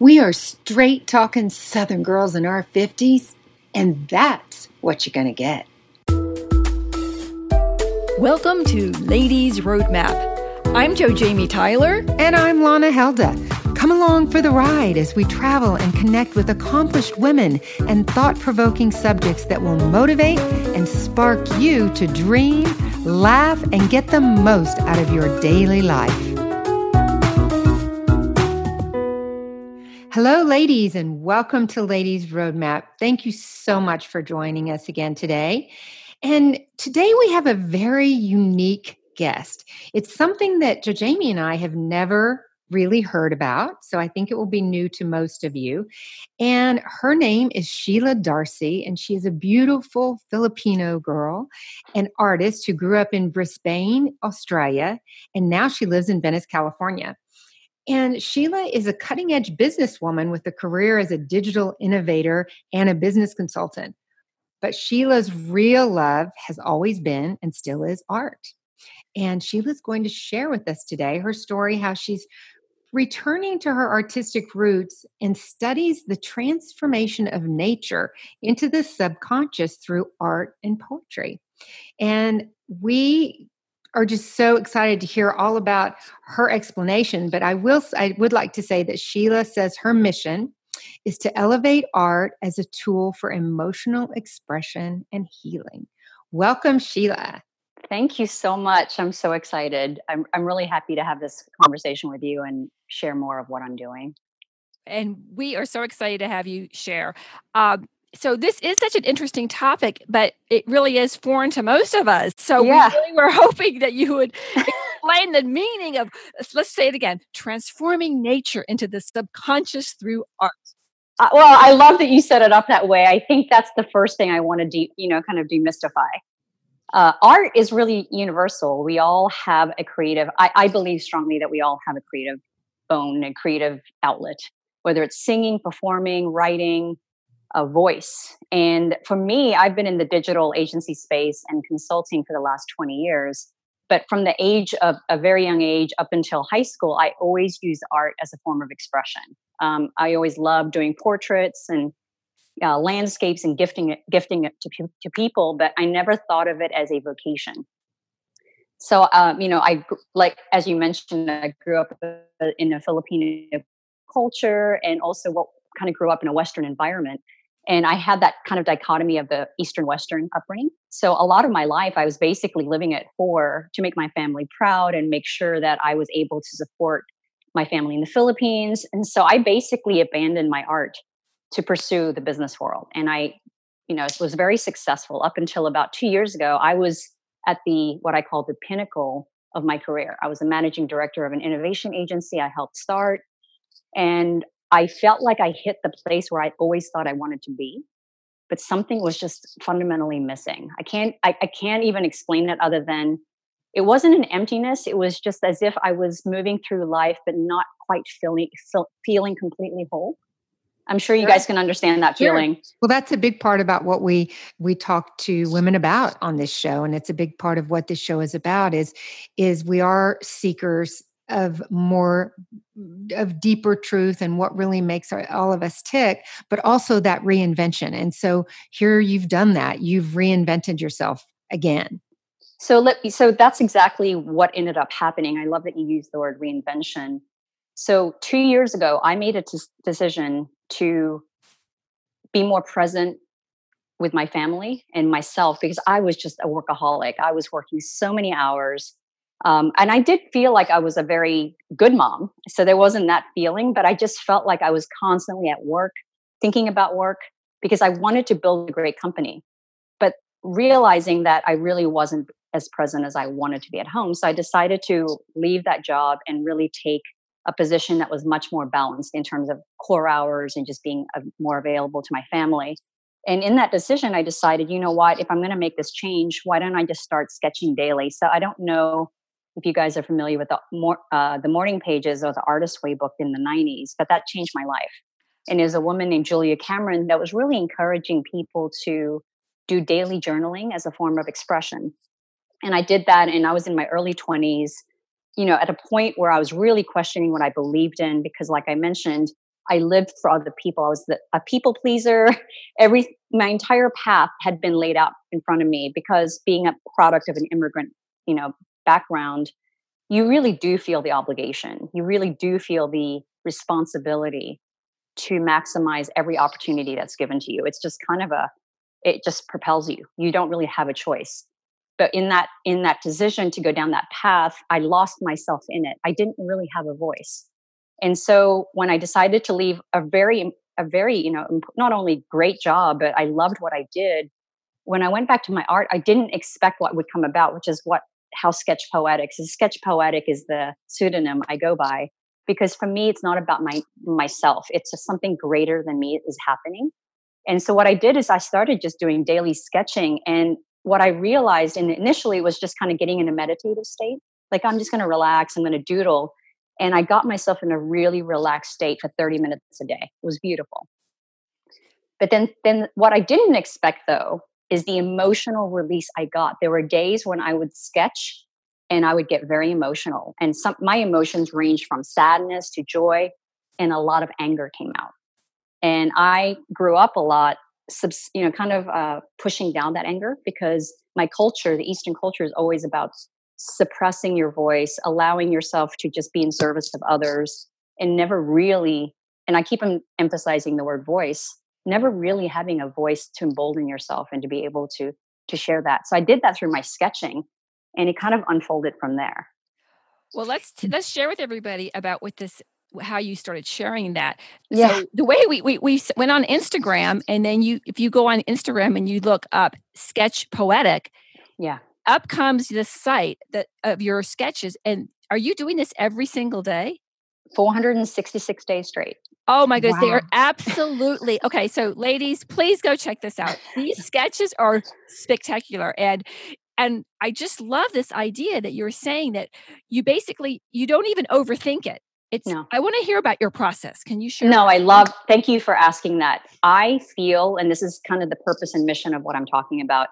We are straight talking Southern girls in our 50s, and that's what you're going to get. Welcome to Ladies Roadmap. I'm Jo Jamie Tyler. And I'm Lana Helda. Come along for the ride as we travel and connect with accomplished women and thought provoking subjects that will motivate and spark you to dream, laugh, and get the most out of your daily life. Hello, ladies, and welcome to Ladies Roadmap. Thank you so much for joining us again today. And today we have a very unique guest. It's something that Jo Jamie and I have never really heard about. So I think it will be new to most of you. And her name is Sheila Darcey, and she is a beautiful Filipino girl, an artist who grew up in Brisbane, Australia, and now she lives in Venice, California. And Sheila is a cutting edge businesswoman with a career as a digital innovator and a business consultant. But Sheila's real love has always been and still is art. And Sheila's going to share with us today her story, how she's returning to her artistic roots and studies the transformation of nature into the subconscious through art and poetry. And we are just so excited to hear all about her explanation. But I will, I would like to say that Sheila says her mission is to elevate art as a tool for emotional expression and healing. Welcome, Sheila. Thank you so much. I'm so excited. I'm, I'm really happy to have this conversation with you and share more of what I'm doing. And we are so excited to have you share. Um, so this is such an interesting topic, but it really is foreign to most of us. So yeah. we really were hoping that you would explain the meaning of let's say it again, transforming nature into the subconscious through art. Uh, well, I love that you set it up that way. I think that's the first thing I want to, de- you know, kind of demystify. Uh, art is really universal. We all have a creative. I, I believe strongly that we all have a creative bone, a creative outlet, whether it's singing, performing, writing, a voice. And for me, I've been in the digital agency space and consulting for the last 20 years. But from the age of a very young age up until high school, I always used art as a form of expression. Um, I always loved doing portraits and uh, landscapes and gifting it, gifting it to, to people, but I never thought of it as a vocation. So, um, you know, I like as you mentioned, I grew up uh, in a Filipino culture and also what kind of grew up in a Western environment and i had that kind of dichotomy of the eastern western upbringing. So a lot of my life i was basically living it for to make my family proud and make sure that i was able to support my family in the philippines. And so i basically abandoned my art to pursue the business world. And i you know was very successful. Up until about two years ago i was at the what i call the pinnacle of my career. I was a managing director of an innovation agency. I helped start. And I felt like I hit the place where I always thought I wanted to be, but something was just fundamentally missing. I can't I, I can't even explain it other than it wasn't an emptiness. It was just as if I was moving through life, but not quite feeling feeling completely whole. I'm sure you guys can understand that sure. feeling. Well, that's a big part about what we we talk to women about on this show, and it's a big part of what this show is about. Is is we are seekers of more of deeper truth and what really makes our, all of us tick but also that reinvention. And so here you've done that. You've reinvented yourself again. So let me so that's exactly what ended up happening. I love that you used the word reinvention. So 2 years ago i made a t- decision to be more present with my family and myself because i was just a workaholic. I was working so many hours um, and I did feel like I was a very good mom. So there wasn't that feeling, but I just felt like I was constantly at work, thinking about work, because I wanted to build a great company. But realizing that I really wasn't as present as I wanted to be at home. So I decided to leave that job and really take a position that was much more balanced in terms of core hours and just being uh, more available to my family. And in that decision, I decided, you know what, if I'm going to make this change, why don't I just start sketching daily? So I don't know if you guys are familiar with the, more, uh, the morning pages or the artist way book in the 90s, but that changed my life. And there's a woman named Julia Cameron that was really encouraging people to do daily journaling as a form of expression. And I did that, and I was in my early 20s, you know, at a point where I was really questioning what I believed in, because, like I mentioned, I lived for other people. I was the, a people pleaser. Every my entire path had been laid out in front of me because being a product of an immigrant, you know, background, you really do feel the obligation. You really do feel the responsibility to maximize every opportunity that's given to you. It's just kind of a it just propels you. You don't really have a choice. But in that in that decision to go down that path, I lost myself in it. I didn't really have a voice. And so when I decided to leave a very a very, you know, not only great job, but I loved what I did. When I went back to my art, I didn't expect what would come about, which is what how sketch poetics is sketch poetic is the pseudonym I go by because for me it's not about my myself it's just something greater than me is happening. And so what i did is i started just doing daily sketching and what i realized and initially was just kind of getting in a meditative state like i'm just going to relax i'm going to doodle and i got myself in a really relaxed state for 30 minutes a day. It was beautiful. But then then what i didn't expect though is the emotional release i got there were days when i would sketch and I would get very emotional. And some my emotions ranged from sadness to joy, and a lot of anger came out. And I grew up a lot, you know, kind of uh, pushing down that anger because my culture, the Eastern culture, is always about suppressing your voice, allowing yourself to just be in service of others, and never really. And I keep emphasizing the word voice. Never really having a voice to embolden yourself and to be able to to share that. So I did that through my sketching and it kind of unfolded from there well let's let's share with everybody about what this how you started sharing that. Yeah. So the way we, we we went on Instagram and then you if you go on Instagram and you look up sketch poetic, yeah. Up comes the site that of your sketches and are you doing this every single day? 466 days straight. Oh my goodness, wow. they are absolutely okay. So, ladies, please go check this out. These sketches are spectacular, and and i just love this idea that you're saying that you basically you don't even overthink it it's no. i want to hear about your process can you share no i love thank you for asking that i feel and this is kind of the purpose and mission of what i'm talking about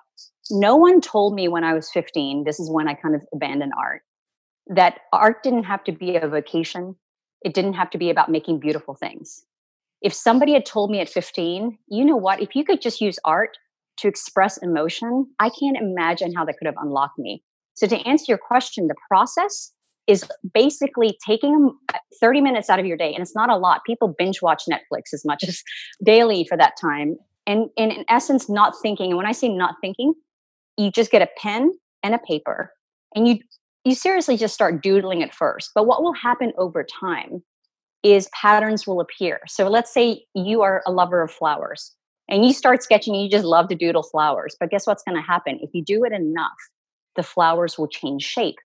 no one told me when i was 15 this is when i kind of abandoned art that art didn't have to be a vocation it didn't have to be about making beautiful things if somebody had told me at 15 you know what if you could just use art to express emotion, I can't imagine how that could have unlocked me. So, to answer your question, the process is basically taking um, 30 minutes out of your day, and it's not a lot. People binge watch Netflix as much as daily for that time. And, and in essence, not thinking. And when I say not thinking, you just get a pen and a paper, and you you seriously just start doodling at first. But what will happen over time is patterns will appear. So let's say you are a lover of flowers and you start sketching you just love to doodle flowers but guess what's going to happen if you do it enough the flowers will change shape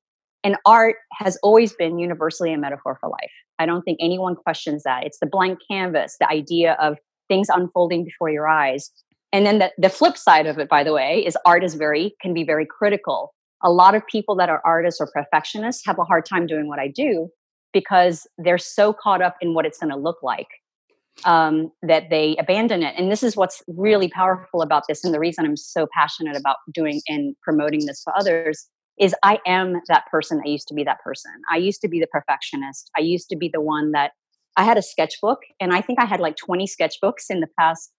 and art has always been universally a metaphor for life i don't think anyone questions that it's the blank canvas the idea of things unfolding before your eyes and then the, the flip side of it by the way is art is very can be very critical a lot of people that are artists or perfectionists have a hard time doing what i do because they're so caught up in what it's going to look like um, that they abandon it. And this is what's really powerful about this, and the reason I'm so passionate about doing and promoting this for others is I am that person. I used to be that person. I used to be the perfectionist. I used to be the one that I had a sketchbook, and I think I had like 20 sketchbooks in the past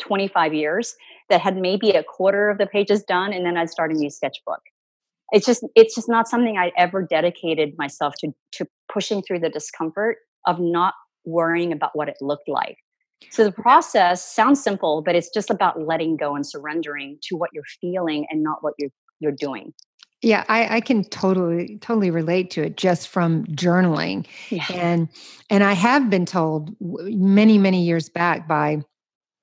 25 years that had maybe a quarter of the pages done, and then I'd start a new sketchbook. It's just it's just not something I ever dedicated myself to to pushing through the discomfort of not worrying about what it looked like. So the process sounds simple, but it's just about letting go and surrendering to what you're feeling and not what you're you're doing. Yeah, I, I can totally totally relate to it just from journaling, yeah. and and I have been told many many years back by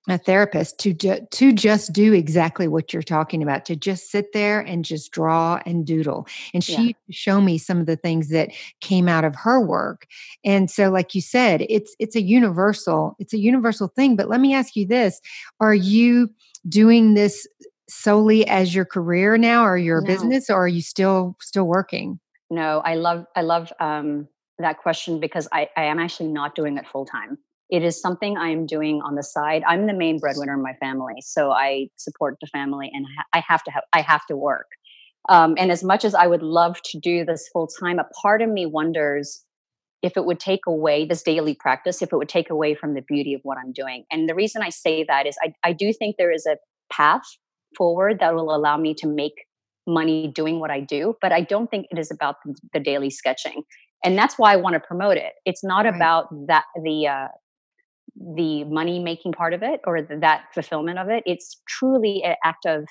a therapist to ju- to just do exactly what you're talking about to just sit there and just draw and doodle. And she yeah. show me some of the things that came out of her work. And so like you said it's it's a universal it's a universal thing. But let me ask you this. Are you doing this solely as your career now or your no. business or are you still still working? No i love i love um that question because i i am actually not doing it full time it is something I'm doing on the side. I'm the main breadwinner in my family, so I support the family, and I have to have I have to work. Um, and as much as I would love to do this full time, a part of me wonders if it would take away this daily practice, if it would take away from the beauty of what I'm doing. And the reason I say that is I, I do think there is a path forward that will allow me to make money doing what I do, but I don't think it is about the, the daily sketching. And that's why I want to promote it. It's not right. about that the uh, the money making part of it or that fulfillment of it. It's truly an act of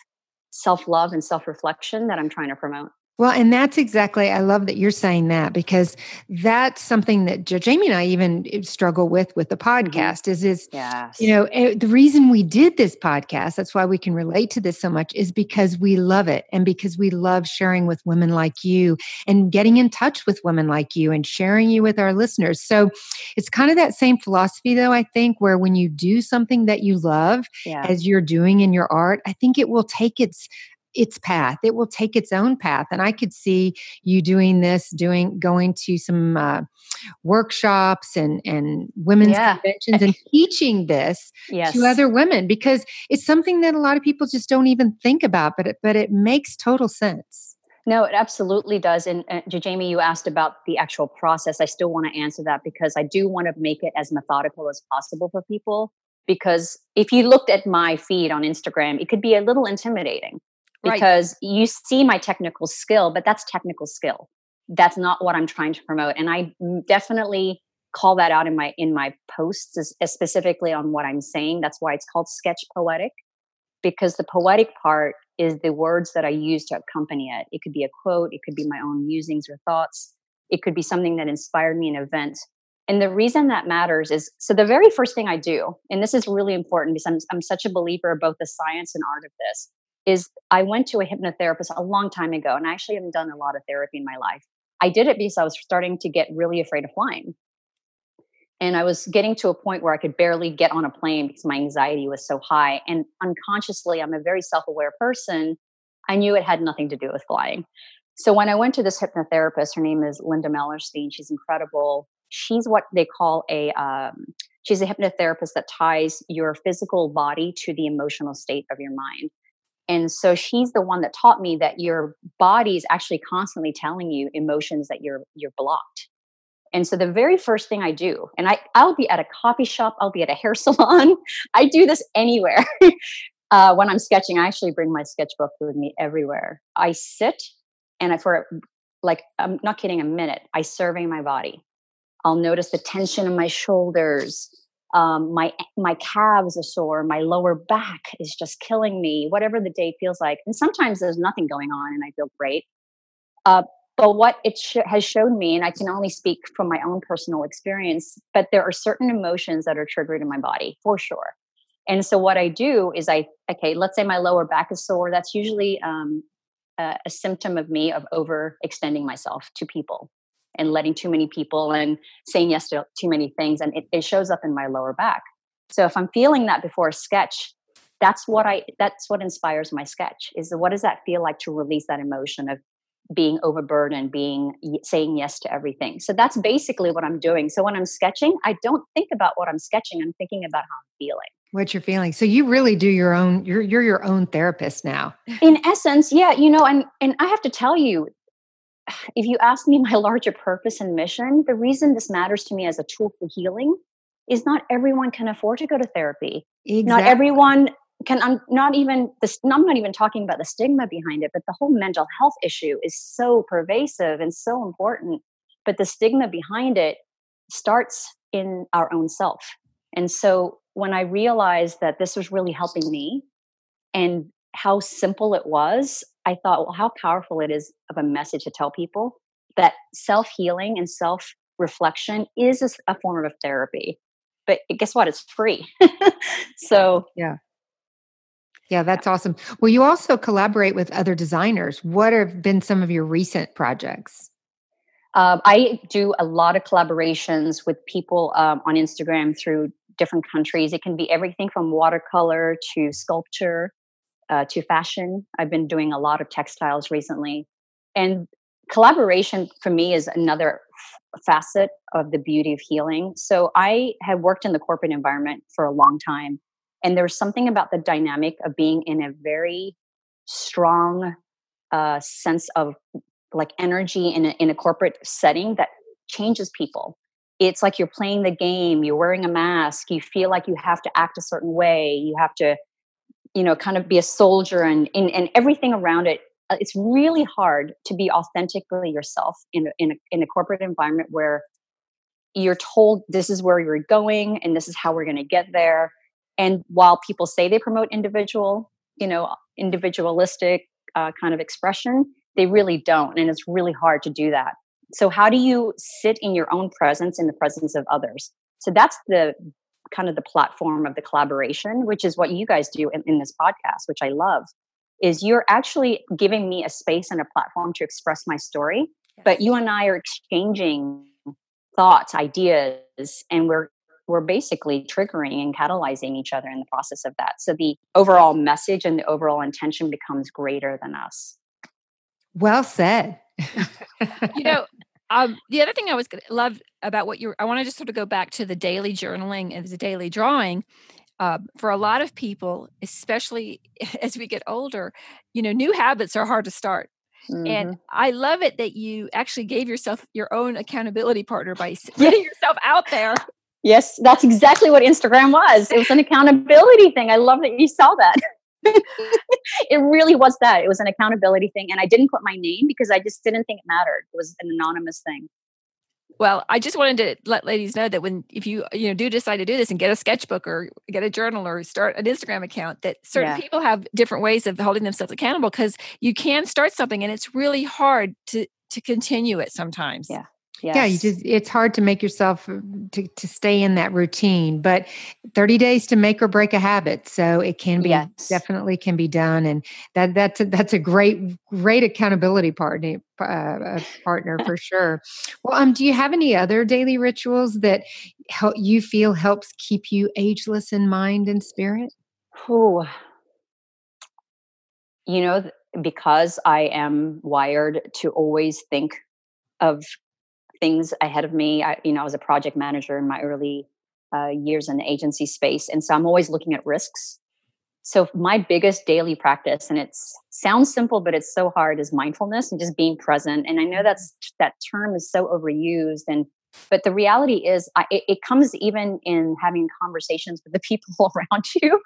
self love and self reflection that I'm trying to promote. Well, and that's exactly, I love that you're saying that because that's something that Jamie and I even eh, struggle with with the mm-hmm. podcast is, is, yes. you know, eh, the reason we did this podcast, that's why we can relate to this so much is because we love it and because we love sharing with women like you and getting in touch with women like you and sharing you with our listeners. So it's kind of that same philosophy though, I think, where when you do something that you love yeah. as you're doing in your art, I think it will take its its path. It will take its own path. And I could see you doing this, doing going to some uh, workshops and and women's yeah. conventions and teaching this yes. to other women because it's something that a lot of people just don't even think about, but it, but it makes total sense. No, it absolutely does. And uh, Jamie, you asked about the actual process. I still want to answer that because I do want to make it as methodical as possible for people. Because if you looked at my feed on Instagram, it could be a little intimidating because right. you see my technical skill, but that's technical skill. That's not what I'm trying to promote. And I definitely call that out in my in my posts as eh, specifically on what I'm saying. That's why it's called sketch poetic because the poetic part is the words that I use to accompany it. It could be a quote, it could be my own musings or thoughts, it could be something that inspired me in an event. And the reason that matters is so the very first thing I do, and this is really important because I'm, I'm such a believer of both the science and art of this, is I went to a hypnotherapist a long time ago, and I actually haven't done a lot of therapy in my life. I did it because I was starting to get really afraid of flying. And I was getting to a point where I could barely get on a plane because my anxiety was so high. And unconsciously, I'm a very self aware person. I knew it had nothing to do with flying. So when I went to this hypnotherapist, her name is Linda Mellerstein. She's incredible. She's what they call a um, she's a hypnotherapist that ties your physical body to the emotional state of your mind. And so she's the one that taught me that your body is actually constantly telling you emotions that you're you're blocked. And so the very first thing I do, and I I'll be at a coffee shop, I'll be at a hair salon, I do this anywhere. uh, when I'm sketching, I actually bring my sketchbook with me everywhere. I sit and I, for like I'm not kidding, a minute, I survey my body. I'll notice the tension in my shoulders, um, my my calves are sore my lower back is just killing me whatever the day feels like. And sometimes there's nothing going on and i feel great. Uh, but what it sh- has shown me and i can only speak from my own personal experience but there are certain emotions that are triggered in my body for sure. And so what i do is i okay let's say my lower back is sore. That's usually um, a, a symptom of me of overextending myself to people and letting too many people and saying yes to too many things and it, it shows up in my lower back. So if i'm feeling that before a sketch that's what i that's what inspires my sketch is what does that feel like to release that emotion of being overburdened being saying yes to everything? So that's basically what i'm doing. So when i'm sketching i don't think about what i'm sketching i'm thinking about how i'm feeling. What you're feeling. So you really do your own you're you're your own therapist now. In essence yeah you know and and i have to tell you if you ask me my larger purpose and mission, the reason this matters to me as a tool for healing is not everyone can afford to go to therapy. Exactly. Not everyone can I'm not even this I'm not even talking about the stigma behind it, but the whole mental health issue is so pervasive and so important. But the stigma behind it starts in our own self. And so when I realized that this was really helping me and how simple it was, I thought, well, how powerful it is of a message to tell people that self healing and self reflection is a, a, form of therapy. But guess what? It's free. so, yeah. Yeah, that's awesome. Well, you also collaborate with other designers. What have been some of your recent projects? Um, I do a lot of collaborations with people um, on Instagram through different countries. It can be everything from watercolor to sculpture uh, to fashion. I've been doing a lot of textiles recently. And collaboration for me is another facet of the beauty of healing. So I have worked in the corporate environment for a long time. And there's something about the dynamic of being in a very strong uh, sense of like energy in a, in a corporate setting that changes people. it's like you're playing the game you're wearing a mask you feel like you have to act a certain way you have to you know kind of be a soldier and and, and everything around it uh, it's really hard to be authentically yourself in in a, in a corporate environment where you're told this is where you're going and this is how we're going to get there. And while people say they promote individual you know individualistic uh, kind of expression they really don't and it's really hard to do that. So how do you sit in your own presence in the presence of others? So that's the kind of the platform of the collaboration which is what you guys do in, in this podcast which i love is you're actually giving me a space and a platform to express my story yes. but you and i are exchanging thoughts ideas and we're we're basically triggering and catalyzing each other in the process of that. So the overall message and the overall intention becomes greater than us. Well said. You know, um, the other thing I was love about what you I want to just sort of go back to the daily journaling and the daily drawing. Uh, for a lot of people, especially as we get older, you know, new habits are hard to start. Mm-hmm. And I love it that you actually gave yourself your own accountability partner by getting yourself out there. Yes, that's exactly what Instagram was. It was an accountability thing. I love that you saw that. it really was that. It was an accountability thing. And I didn't put my name because I just didn't think it mattered. It was an anonymous thing. Well, I just wanted to let ladies know that when if you you know do decide to do this and get a sketchbook or get a journal or start an Instagram account, that certain yeah. people have different ways of holding themselves accountable because you can start something and it's really hard to to continue it sometimes. Yeah. Yes. Yeah, you just it's hard to make yourself uh, to, to stay in that routine, but 30 days to make or break a habit. So it can be yes. definitely can be done. And that that's a, that's a great, great accountability partner uh, partner for sure. Well, um, do you have any other daily rituals that help you feel helps keep you ageless in mind and spirit? Oh, you know, because I am wired to always think of things ahead of me. I, you know, I was a project manager in my early uh, years in the agency space, and so I'm always looking at risks. So my biggest daily practice, and it sounds simple, but it's so hard, is mindfulness and just being present. And I know that's that term is so overused, and but the reality is, I, it, it, comes even in having conversations with the people around you.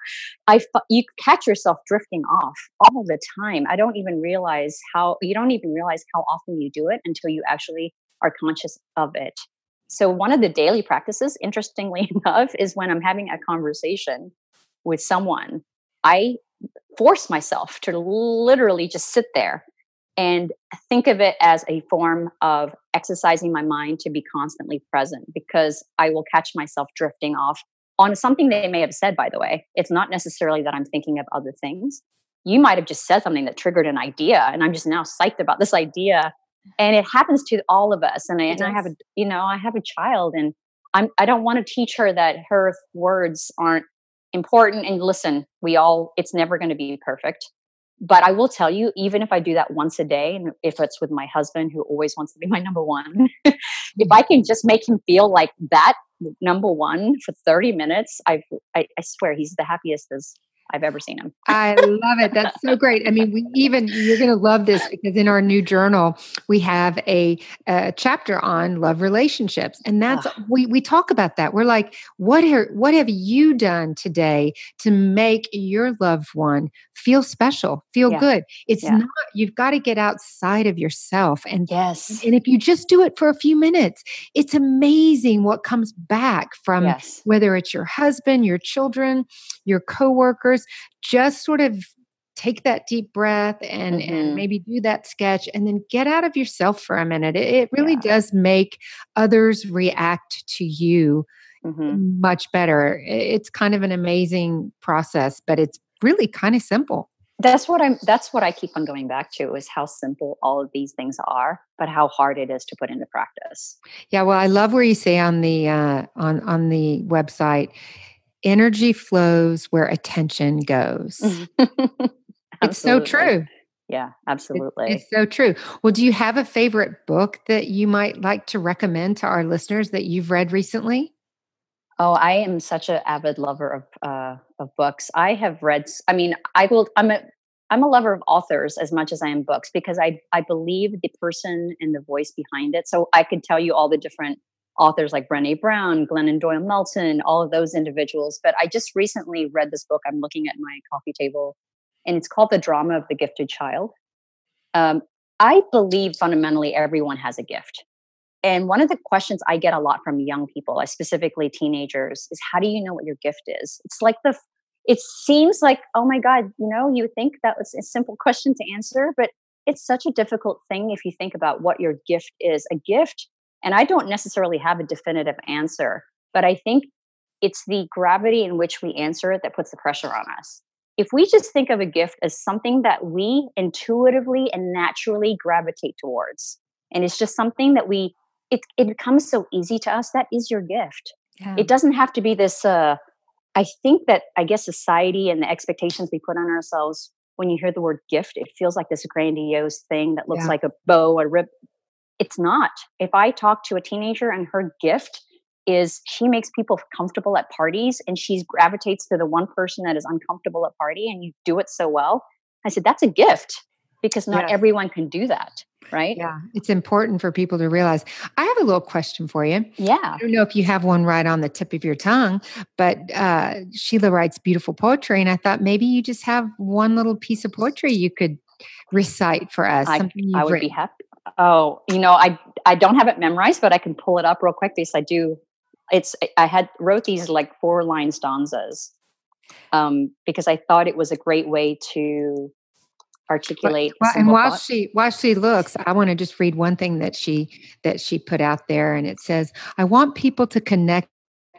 I you catch yourself drifting off all the time. I don't even realize how you don't even realize how often you do it until you actually are conscious of it. So, one of the daily practices, interestingly enough, is when I'm having a conversation with someone, I force myself to literally just sit there and think of it as a form of exercising my mind to be constantly present because I will catch myself drifting off on something they may have said, by the way. It's not necessarily that I'm thinking of other things. You might have just said something that triggered an idea, and I'm just now psyched about this idea and it happens to all of us and I, and I have a you know I have a child and I'm I don't want to teach her that her words aren't important and listen we all it's never going to be perfect but I will tell you even if I do that once a day and if it's with my husband who always wants to be my number one if I can mm-hmm. just make him feel like that number one for 30 minutes I, I I swear he's the happiest as I've ever seen him. I love it. That's so great. I mean, we even you're going to love this because in our new journal we have a, a chapter on love relationships, and that's we we talk about that. We're like, what are what have you done today to make your loved one feel special, feel yeah. good? It's yeah. not. You've got to get outside of yourself, and yes, and if you just do it for a few minutes, it's amazing what comes back from yes. whether it's your husband, your children, your coworkers just sort of take that deep breath and mm-hmm. and maybe do that sketch and then get out of yourself for a minute it, it really yeah. does make others react to you mm-hmm. much better it's kind of an amazing process but it's really kind of simple that's what i'm that's what i keep on going back to is how simple all of these things are but how hard it is to put into practice yeah well i love where you say on the uh, on on the website energy flows where attention goes. it's so true. Yeah, absolutely. It, it's so true. Well, do you have a favorite book that you might like to recommend to our listeners that you've read recently? Oh, I am such an avid lover of uh, of books. I have read. I mean, I will. I'm a I'm a lover of authors as much as I am books because I I believe the person and the voice behind it. So I could tell you all the different authors like Brene Brown, Glennon Doyle Melton, all of those individuals. But I just recently read this book. I'm looking at my coffee table, and it's called The Drama of the Gifted Child. Um, I believe fundamentally everyone has a gift. And one of the questions I get a lot from young people, specifically teenagers, is how do you know what your gift is? It's like the, it seems like, oh my God, you know, you think that was a simple question to answer, but it's such a difficult thing if you think about what your gift is. A gift and I don't necessarily have a definitive answer, but I think it's the gravity in which we answer it that puts the pressure on us. If we just think of a gift as something that we intuitively and naturally gravitate towards, and it's just something that we, it, it becomes so easy to us, that is your gift. Yeah. It doesn't have to be this, uh, I think that I guess society and the expectations we put on ourselves when you hear the word gift, it feels like this grandiose thing that looks yeah. like a bow, a rib, it's not. If I talk to a teenager and her gift is she makes people comfortable at parties and she gravitates to the one person that is uncomfortable at party and you do it so well. I said, that's a gift because not yeah. everyone can do that. Right. Yeah. It's important for people to realize. I have a little question for you. Yeah. I don't know if you have one right on the tip of your tongue, but uh, Sheila writes beautiful poetry. And I thought maybe you just have one little piece of poetry you could recite for us. I, I would written. be happy. Oh, you know, I I don't have it memorized, but I can pull it up real quick because I do. It's I had wrote these like four line stanzas um, because I thought it was a great way to articulate. Well, and while thought. she while she looks, I want to just read one thing that she that she put out there, and it says, "I want people to connect."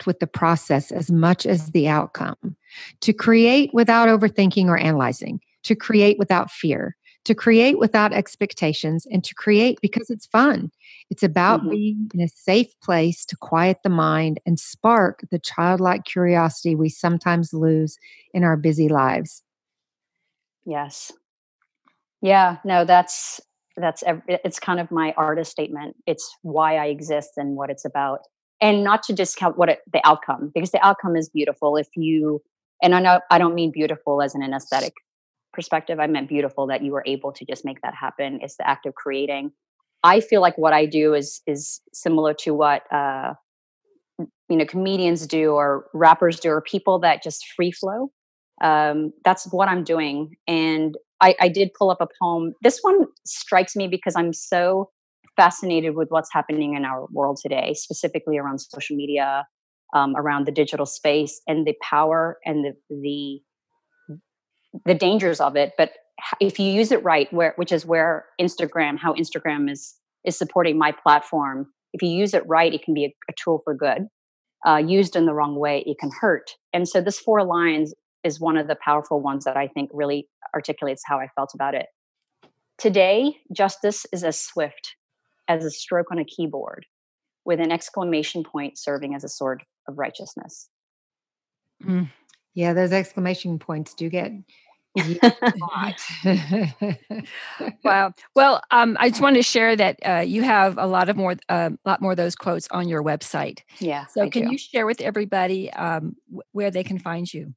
with the process as much as the outcome, to create without overthinking or analyzing, to create without fear, to create without expectations and to create because it's fun. It's about mm-hmm. being in a safe place to quiet the mind and spark the childlike curiosity we sometimes lose in our busy lives. Yes. Yeah, no, that's that's it's kind of my artist statement. It's why I exist and what it's about. And not to discount what it, the outcome because the outcome is beautiful if you and I know I don't mean beautiful as an aesthetic perspective, I meant beautiful that you were able to just make that happen. It's the act of creating. I feel like what I do is is similar to what uh, you know comedians do or rappers do or people that just free flow. Um, that's what I'm doing, and I, I did pull up a poem. This one strikes me because I'm so fascinated with what's happening in our world today, specifically around social media, um, around the digital space, and the power and the the the dangers of it but if you use it right where which is where instagram how instagram is is supporting my platform if you use it right it can be a, a tool for good. Uh, used in the wrong way it can hurt. And so this four lines is one of the powerful ones that i think really articulates how i felt about it. Today justice is as swift as a stroke on a keyboard with an exclamation point serving as a sword of righteousness. Mm. Yeah, those exclamation points do get a lot. wow. Well, um, I just wanted to share that uh, you have a lot of more, a uh, lot more of those quotes on your website. Yeah. So, can do. you share with everybody um, where they can find you?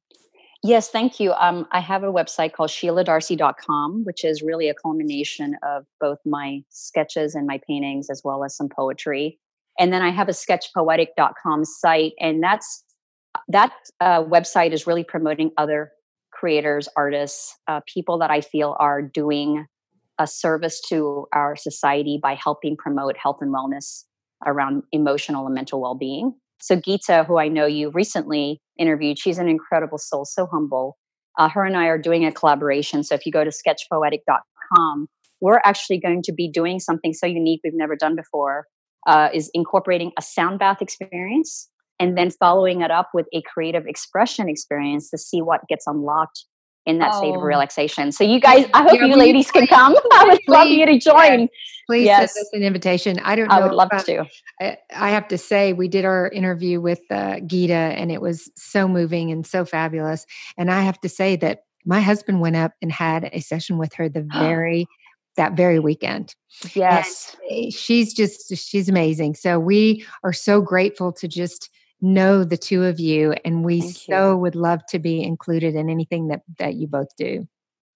Yes, thank you. Um, I have a website called SheilaDarcey.com, which is really a culmination of both my sketches and my paintings, as well as some poetry. And then I have a sketchpoetic.com site, and that's that uh, website is really promoting other creators, artists, uh, people that I feel are doing a service to our society by helping promote health and wellness around emotional and mental well being. So, Geeta, who I know you recently interviewed, she's an incredible soul, so humble. Uh, her and I are doing a collaboration. So, if you go to sketchpoetic.com, we're actually going to be doing something so unique we've never done before. Uh, is incorporating a sound bath experience and then following it up with a creative expression experience to see what gets unlocked in that oh. state of oh. relaxation. So you guys, I hope yeah, you ladies can come. I would love you to join. Please yes. send us an invitation. I don't know. I would love to. I, I, have to say, we did our interview with uh, Geeta and it was so moving and so fabulous. And I have to say that my husband went up and had a session with her the very that very weekend. Yes. And she's just she's amazing. So we are so grateful to just know the two of you and we Thank so you. would love to be included in anything that that you both do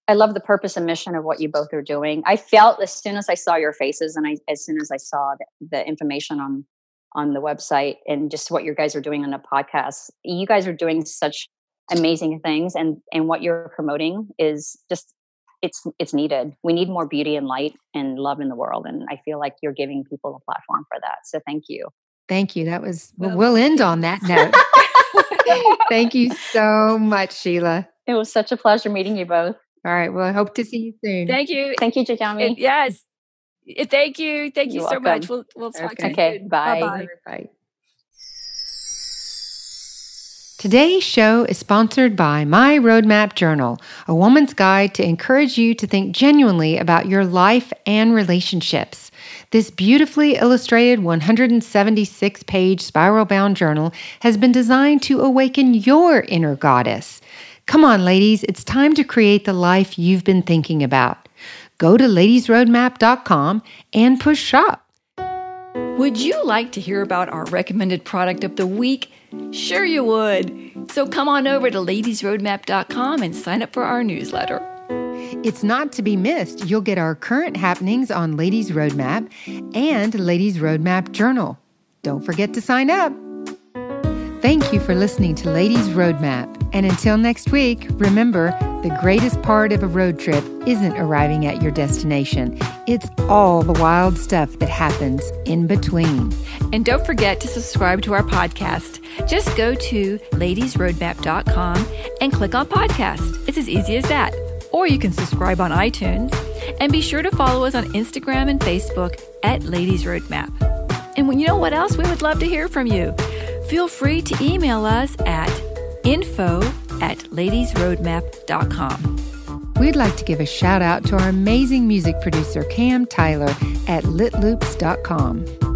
i love the purpose and mission of what you both are doing i felt as soon as i saw your faces and I, as soon as i saw the, the information on on the website and just what you guys are doing on the podcast. You guys are doing such amazing things and and what you're promoting is just it's it's needed. We need more beauty and light and love in the world and I feel like you're giving people a platform for that. So thank you. Thank you. That was well, we'll end on that note. thank you so much, Sheila. It was such a pleasure meeting you both. All right. Well, I hope to see you soon. Thank you. Thank you, JoJami. Yes. Thank you. Thank you You're so welcome. much. We'll, we'll talk okay. to you. Okay. Bye. Bye. Bye. Today's show is sponsored by My Roadmap Journal, a woman's guide to encourage you to think genuinely about your life and relationships. This beautifully illustrated 176 page spiral bound journal has been designed to awaken your inner goddess. Come on, ladies, it's time to create the life you've been thinking about. Go to ladiesroadmap.com and push shop. Would you like to hear about our recommended product of the week? Sure, you would. So come on over to ladiesroadmap.com and sign up for our newsletter. It's not to be missed. You'll get our current happenings on Ladies Roadmap and Ladies Roadmap Journal. Don't forget to sign up. Thank you for listening to Ladies Roadmap. And until next week, remember the greatest part of a road trip isn't arriving at your destination, it's all the wild stuff that happens in between. And don't forget to subscribe to our podcast. Just go to ladiesroadmap.com and click on podcast. It's as easy as that. Or you can subscribe on iTunes. And be sure to follow us on Instagram and Facebook at Ladies Roadmap. And you know what else? We would love to hear from you feel free to email us at info at ladiesroadmap.com. We'd like to give a shout out to our amazing music producer, Cam Tyler at litloops.com.